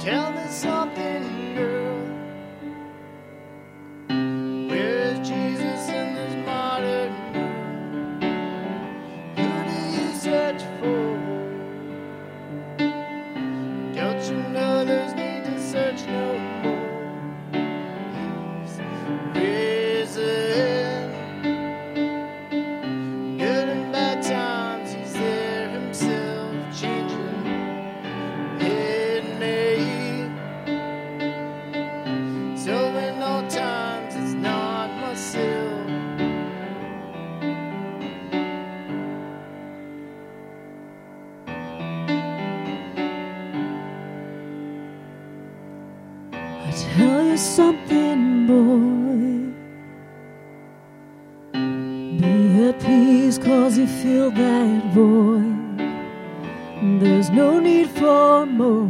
Tell me something Don't you know there's need to search no tell you something, boy. Be at peace, cause you feel that void. There's no need for more.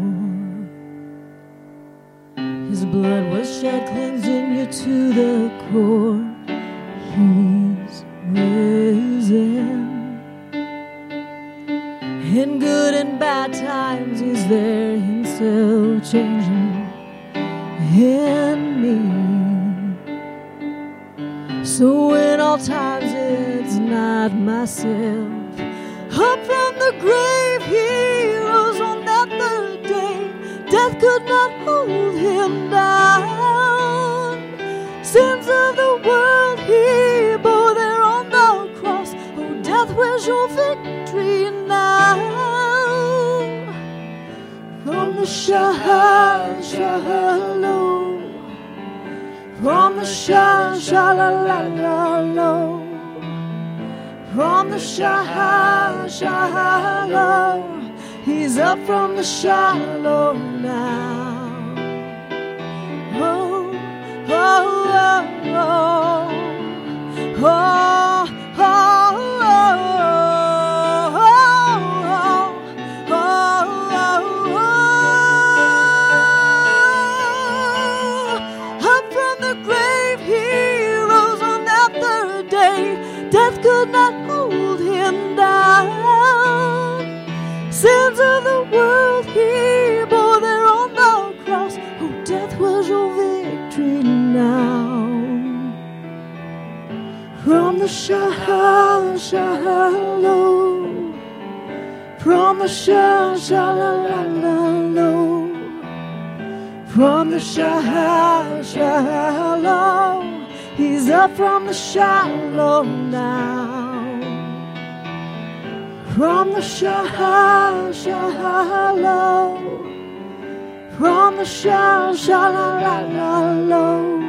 His blood was shed, cleansing you to the core. He's risen. In good and bad times, he's there himself, changing in me. So in all times it's not myself. Up from the grave he rose on that third day. Death could not hold him down. Sins of the world he bore there on the cross. Oh, death, where's your victory now? From the shah, shalom. From the shah, shalalalo. From the shah, shalom. He's up from the shallow now. Could not hold him down. Sins of the world he bore there on the cross. Oh, death was your victory now. From the Shah, Shalom. From the Shah, Shalom. From the Shah, Shalom. He's up from the shalom now. From the shall, shall, low. From the shall, shall, la, la, low.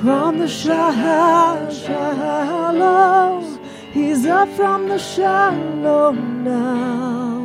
From the shall, shall, low. He's up from the shallow oh, now.